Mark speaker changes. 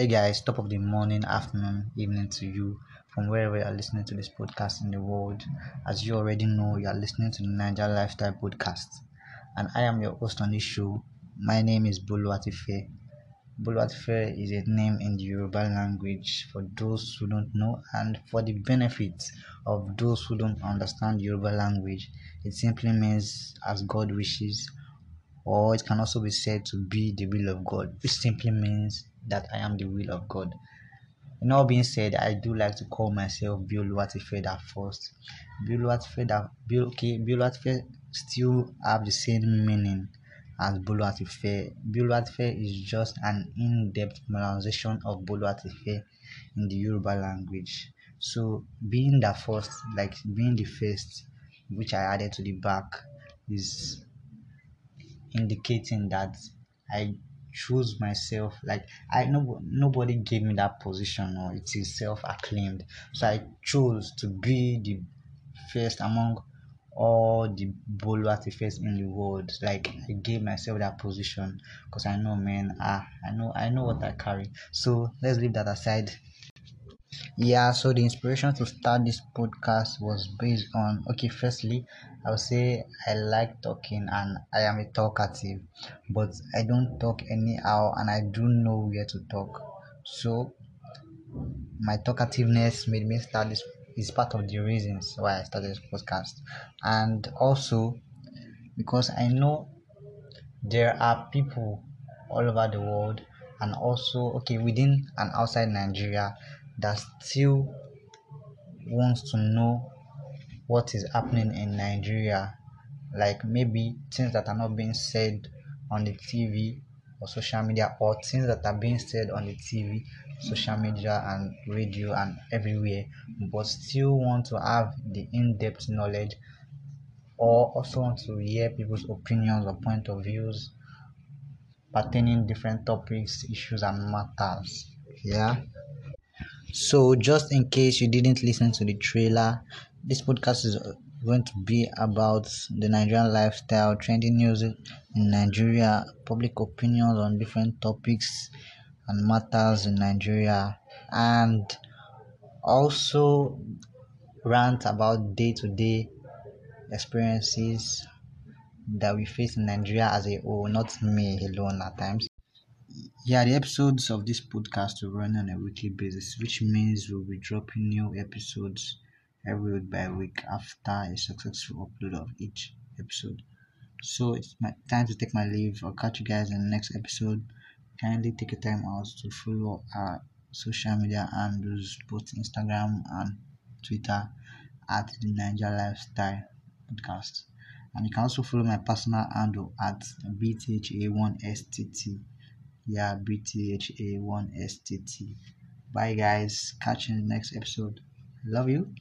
Speaker 1: Hey guys, top of the morning, afternoon, evening to you from wherever you are listening to this podcast in the world. As you already know, you are listening to the Naija Lifestyle Podcast, and I am your host on this show. My name is. Boluatife is a name in the Yoruba language for those who don't know, and for the benefit of those who don't understand Yoruba language, it simply means as God wishes or it can also be said to be the will of God, which simply means that I am the will of God. In all being said, I do like to call myself Bioluatifeda first. Bioluatifeda, okay, Bioluatife still have the same meaning as Boluatife. Boluatife is just an in-depth pronunciation of Boluatife in the Yoruba language. So being the first, like being the first, which I added to the back, is indicating that I choose myself like I know nobody gave me that position or it is self-acclaimed. So I chose to be the first among all the Boluatifes in the world. Like I gave myself that position because I know man ah I know I know what I carry. So let's leave that aside yeah so the inspiration to start this podcast was based on okay firstly i would say i like talking and i am a talkative but i don't talk anyhow and i don't know where to talk. So my talkativeness made me start this is part of the reasons why i started this podcast. And also because i know there are people all over the world and also okay within and outside nigeria that still wants to know what is happening in Nigeria, like maybe things that are not being said on the TV or social media, or things that are being said on the TV, social media, and radio, and everywhere, but still want to have the in depth knowledge or also want to hear people's opinions or point of views pertaining different topics, issues, and matters. Yeah. So, just in case you didn't listen to the trailer, this podcast is going to be about the Nigerian lifestyle, trending news in Nigeria, public opinions on different topics and matters in Nigeria, and also rant about day to day experiences that we face in Nigeria as a whole, not me alone at times. Yeah, the episodes of this podcast will run on a weekly basis, which means we'll be dropping new episodes every week by week after a successful upload of each episode. So it's my time to take my leave. I'll catch you guys in the next episode. Kindly take a time out to follow our social media handles, both Instagram and Twitter, at the Naija Lifestyle Podcast. And you can also follow my personal handle at BTHA1STT yeah btha1stt bye guys. Catch you in the next episode. Love you